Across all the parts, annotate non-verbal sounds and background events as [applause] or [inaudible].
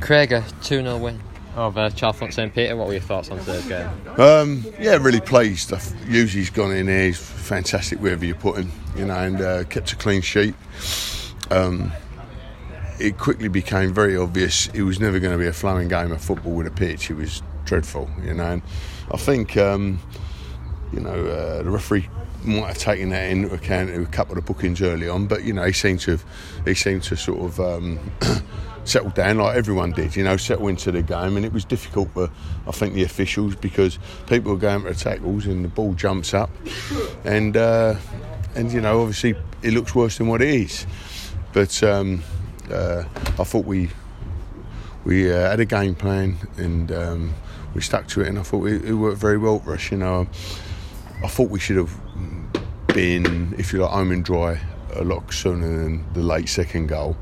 Craig, a 2 0 win over Chalfont St Peter. What were your thoughts on today's game? Um, yeah, really pleased. Usually he's gone in there, he's fantastic wherever you put him, you know, and uh, kept a clean sheet. Um, it quickly became very obvious it was never going to be a flowing game of football with a pitch. It was dreadful, you know. And I think, um, you know, uh, the referee might have taken that into account a couple of bookings early on, but you know, he seemed to, have, he seemed to sort of. Um, [coughs] settle down like everyone did, you know, settle into the game. And it was difficult for, I think, the officials because people were going for tackles and the ball jumps up. And, uh, and you know, obviously it looks worse than what it is. But um, uh, I thought we we uh, had a game plan and um, we stuck to it, and I thought it, it, worked very well for us. You know, I thought we should have been, if you like, home and dry a lot sooner than the late second goal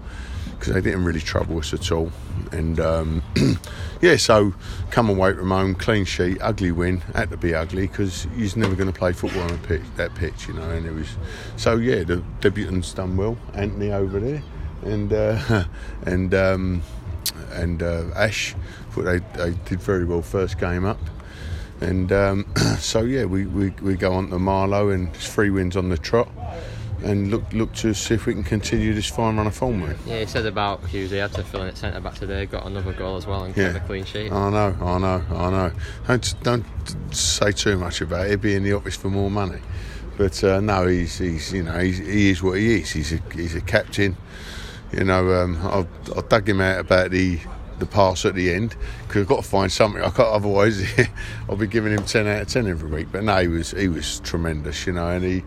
because they didn't really trouble us at all. And um, [clears throat] yeah, so come away from home, clean sheet, ugly win. Had to be ugly because he's never going to play football on pitch, that pitch, you know. And it was so yeah, the debutant's done well. Anthony over there, and uh, [laughs] and um, and uh, Ash, thought they, they did very well first game up. And um, [clears throat] so yeah, we, we, we go on to Marlow and three wins on the trot and look look to see if we can continue this fine run of form. Yeah, he said about Hughes, he had to fill in at centre back today, got another goal as well and yeah. kept a clean sheet. I know, I know, I know. Don't don't say too much about it. He'll be in the office for more money. But uh, no, he's, he's you know he's, he is what he is. He's a, he's a captain. You know, um, I've, I've dug him out about the the pass at the end because I've got to find something. I can't, otherwise [laughs] I'll be giving him ten out of ten every week. But no, he was he was tremendous. You know, and he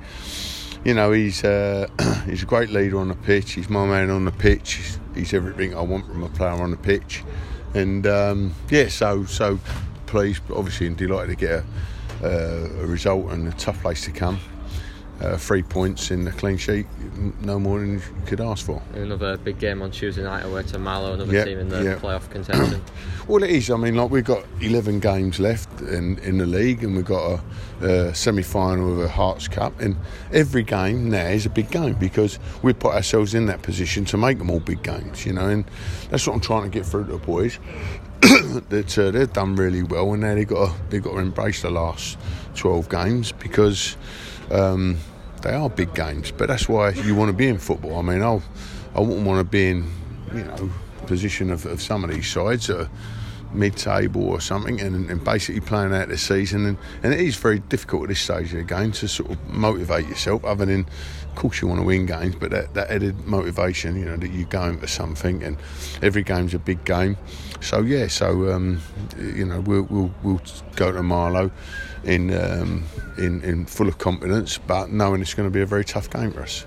you know, he's uh, [clears throat] he's a great leader on the pitch. He's my man on the pitch. He's, he's everything I want from a player on the pitch. And um, yeah, so so pleased, obviously, and delighted to get a, uh, a result and a tough place to come uh, three points in the clean sheet, no more than you could ask for. Another big game on Tuesday night away to Marlow, another yep, team in the yep. playoff contention. [clears throat] well, it is. I mean, like we've got 11 games left in, in the league, and we've got a, a semi final of a Herts Cup, and every game now is a big game because we put ourselves in that position to make them all big games, you know, and that's what I'm trying to get through to the boys. [coughs] that uh, they've done really well, and now they've got to, they've got to embrace the last 12 games because. Um, they are big games, but that's why you want to be in football. I mean, I'll, I wouldn't want to be in, you know, position of, of some of these sides are mid-table or something, and, and basically playing out the season. And, and it is very difficult at this stage of the game to sort of motivate yourself, other than, of course, you want to win games, but that, that added motivation, you know, that you're going for something, and every game's a big game. So yeah, so um, you know, we'll, we'll, we'll go to Marlow in, um, in in full of confidence, but knowing it's going to be a very tough game for us.